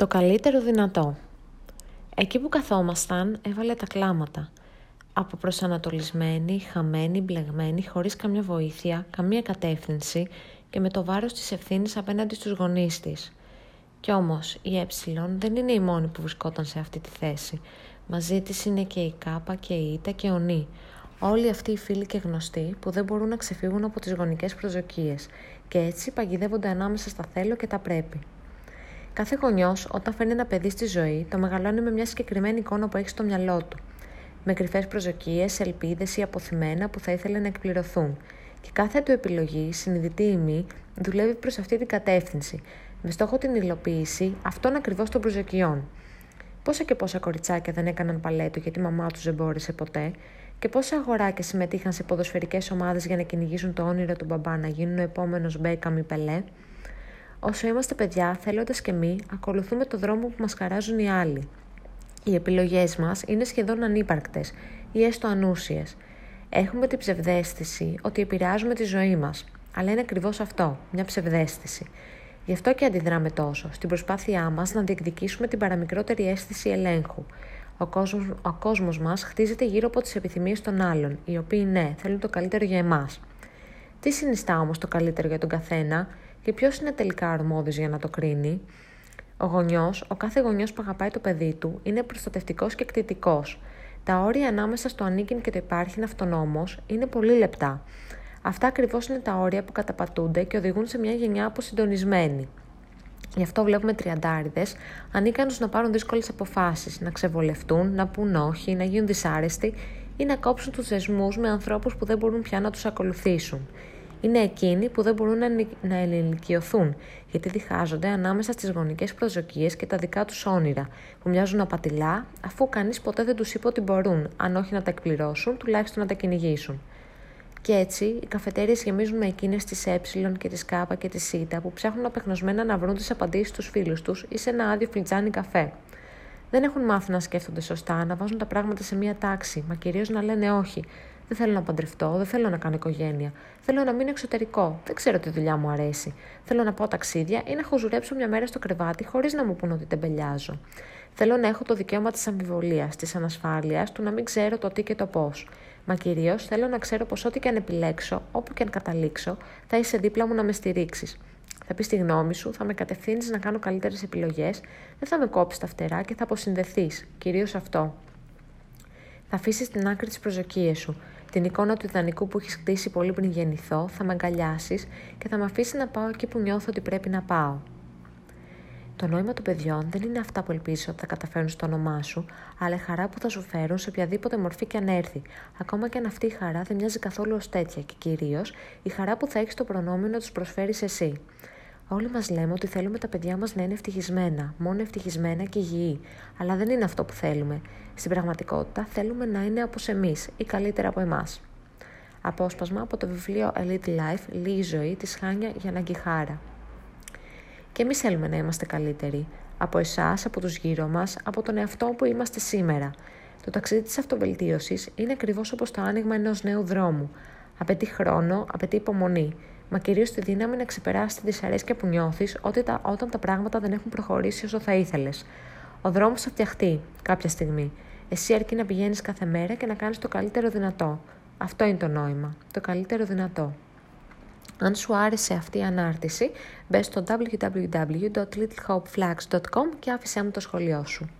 Το καλύτερο δυνατό. Εκεί που καθόμασταν έβαλε τα κλάματα. Από προσανατολισμένη, χαμένη, μπλεγμένη, χωρίς καμιά βοήθεια, καμία κατεύθυνση και με το βάρος της ευθύνης απέναντι στους γονείς της. Κι όμως η Ε δεν είναι η μόνη που βρισκόταν σε αυτή τη θέση. Μαζί της είναι και η Κάπα και η Ήτα και ο Νί. Όλοι αυτοί οι φίλοι και γνωστοί που δεν μπορούν να ξεφύγουν από τις γονικές προσδοκίες και έτσι παγιδεύονται ανάμεσα στα θέλω και τα πρέπει. Κάθε γονιός, όταν φέρνει ένα παιδί στη ζωή, το μεγαλώνει με μια συγκεκριμένη εικόνα που έχει στο μυαλό του. Με κρυφές προσδοκίες, ελπίδες ή αποθυμένα που θα ήθελε να εκπληρωθούν. Και κάθε του επιλογή, συνειδητή ή μη, δουλεύει προς αυτή την κατεύθυνση, με στόχο την υλοποίηση αυτών ακριβώς των προσδοκιών. Πόσα και πόσα κοριτσάκια δεν έκαναν παλέτο γιατί η μαμά τους δεν μπόρεσε ποτέ, και πόσα αγοράκια συμμετείχαν σε ποδοσφαιρικές ομάδες για να κυνηγήσουν το όνειρο του μπαμπά να γίνουν ο επόμενος Μπέκαμ ή Πελέ. Όσο είμαστε παιδιά, θέλοντας και εμείς, ακολουθούμε το δρόμο που μας χαράζουν οι άλλοι. Οι επιλογές μας είναι σχεδόν ανύπαρκτες ή έστω ανούσιες. Έχουμε την ψευδέστηση ότι επηρεάζουμε τη ζωή μας. Αλλά είναι ακριβώς αυτό, μια ψευδέστηση. Γι' αυτό και αντιδράμε τόσο, στην προσπάθειά μας να διεκδικήσουμε την παραμικρότερη αίσθηση ελέγχου. Ο κόσμος, ο κόσμος μας χτίζεται γύρω από τις επιθυμίες των άλλων, οι οποίοι ναι, θέλουν το καλύτερο για εμάς. Τι συνιστά όμως το καλύτερο για τον καθένα, και ποιος είναι τελικά αρμόδιος για να το κρίνει; Ο γονιός, ο κάθε γονιός που αγαπάει το παιδί του, είναι προστατευτικός και εκτιτικό. Τα όρια ανάμεσα στο ανήκειν και το υπάρχει αυτονόμο είναι πολύ λεπτά. Αυτά ακριβώς είναι τα όρια που καταπατούνται και οδηγούν σε μια γενιά αποσυντονισμένη. Γι' αυτό βλέπουμε τριαντάριδες ανίκανου να πάρουν δύσκολες αποφάσεις, να ξεβολευτούν, να πούν όχι, να γίνουν δυσάρεστοι ή να κόψουν τους δεσμούς με ανθρώπους που δεν μπορούν πια να τους ακολουθήσουν είναι εκείνοι που δεν μπορούν να ενηλικιωθούν, γιατί διχάζονται ανάμεσα στις γονικές προσδοκίες και τα δικά τους όνειρα, που μοιάζουν απατηλά, αφού κανείς ποτέ δεν τους είπε ότι μπορούν, αν όχι να τα εκπληρώσουν, τουλάχιστον να τα κυνηγήσουν. Και έτσι, οι καφετέρειες γεμίζουν με εκείνες τη Ε και τη Κ και τη Σ που ψάχνουν απεγνωσμένα να βρουν τις απαντήσεις στους φίλους τους ή σε ένα άδειο φλιτζάνι καφέ. Δεν έχουν μάθει να σκέφτονται σωστά, να βάζουν τα πράγματα σε μία τάξη, μα κυρίως να λένε όχι, δεν θέλω να παντρευτώ, δεν θέλω να κάνω οικογένεια. Θέλω να μείνω εξωτερικό. Δεν ξέρω τι δουλειά μου αρέσει. Θέλω να πάω ταξίδια ή να χωζουρέψω μια μέρα στο κρεβάτι χωρίς να μου πούν ότι τεμπελιάζω. Θέλω να έχω το δικαίωμα της αμφιβολίας, της ανασφάλειας, του να μην ξέρω το τι και το πώς. Μα κυρίως θέλω να ξέρω πως ό,τι και αν επιλέξω, όπου και αν καταλήξω, θα είσαι δίπλα μου να με στηρίξεις. Θα πεις τη γνώμη σου, θα με κατευθύνεις να κάνω καλύτερες επιλογές, δεν θα με κόψεις τα φτερά και θα αποσυνδεθείς. Κυρίως αυτό. Θα αφήσεις στην άκρη τι προσδοκίες σου. Την εικόνα του ιδανικού που έχεις χτίσει πολύ πριν γεννηθώ, θα με αγκαλιάσεις και θα με αφήσεις να πάω εκεί που νιώθω ότι πρέπει να πάω. Το νόημα των παιδιών δεν είναι αυτά που ελπίζεις ότι θα καταφέρουν στο όνομά σου, αλλά η χαρά που θα σου φέρουν σε οποιαδήποτε μορφή και αν έρθει, ακόμα και αν αυτή η χαρά δεν μοιάζει καθόλου ως τέτοια και κυρίως η χαρά που θα έχεις το προνόμιο να τους προσφέρεις εσύ. Όλοι μας λέμε ότι θέλουμε τα παιδιά μας να είναι ευτυχισμένα, μόνο ευτυχισμένα και υγιή. Αλλά δεν είναι αυτό που θέλουμε. Στην πραγματικότητα θέλουμε να είναι όπως εμείς ή καλύτερα από εμάς. Απόσπασμα από το βιβλίο Elite Life, Λίγη ζωή της Χάνια Γιαναγκιχάρα. Και εμείς θέλουμε να είμαστε καλύτεροι. Από εσάς, από τους γύρω μας, από τον εαυτό που είμαστε σήμερα. Το ταξίδι της αυτοβελτίωσης είναι ακριβώς όπως το άνοιγμα ενός νέου δρόμου. Απαιτεί χρόνο, απαιτεί υπομονή μα κυρίως τη δύναμη να ξεπεράσεις τη δυσαρέσκεια που νιώθεις όταν τα πράγματα δεν έχουν προχωρήσει όσο θα ήθελες. Ο δρόμος θα φτιαχτεί κάποια στιγμή. Εσύ αρκεί να πηγαίνεις κάθε μέρα και να κάνεις το καλύτερο δυνατό. Αυτό είναι το νόημα. Το καλύτερο δυνατό. Αν σου άρεσε αυτή η ανάρτηση, μπες στο www.littlehopeflags.com και άφησέ μου το σχολείο σου.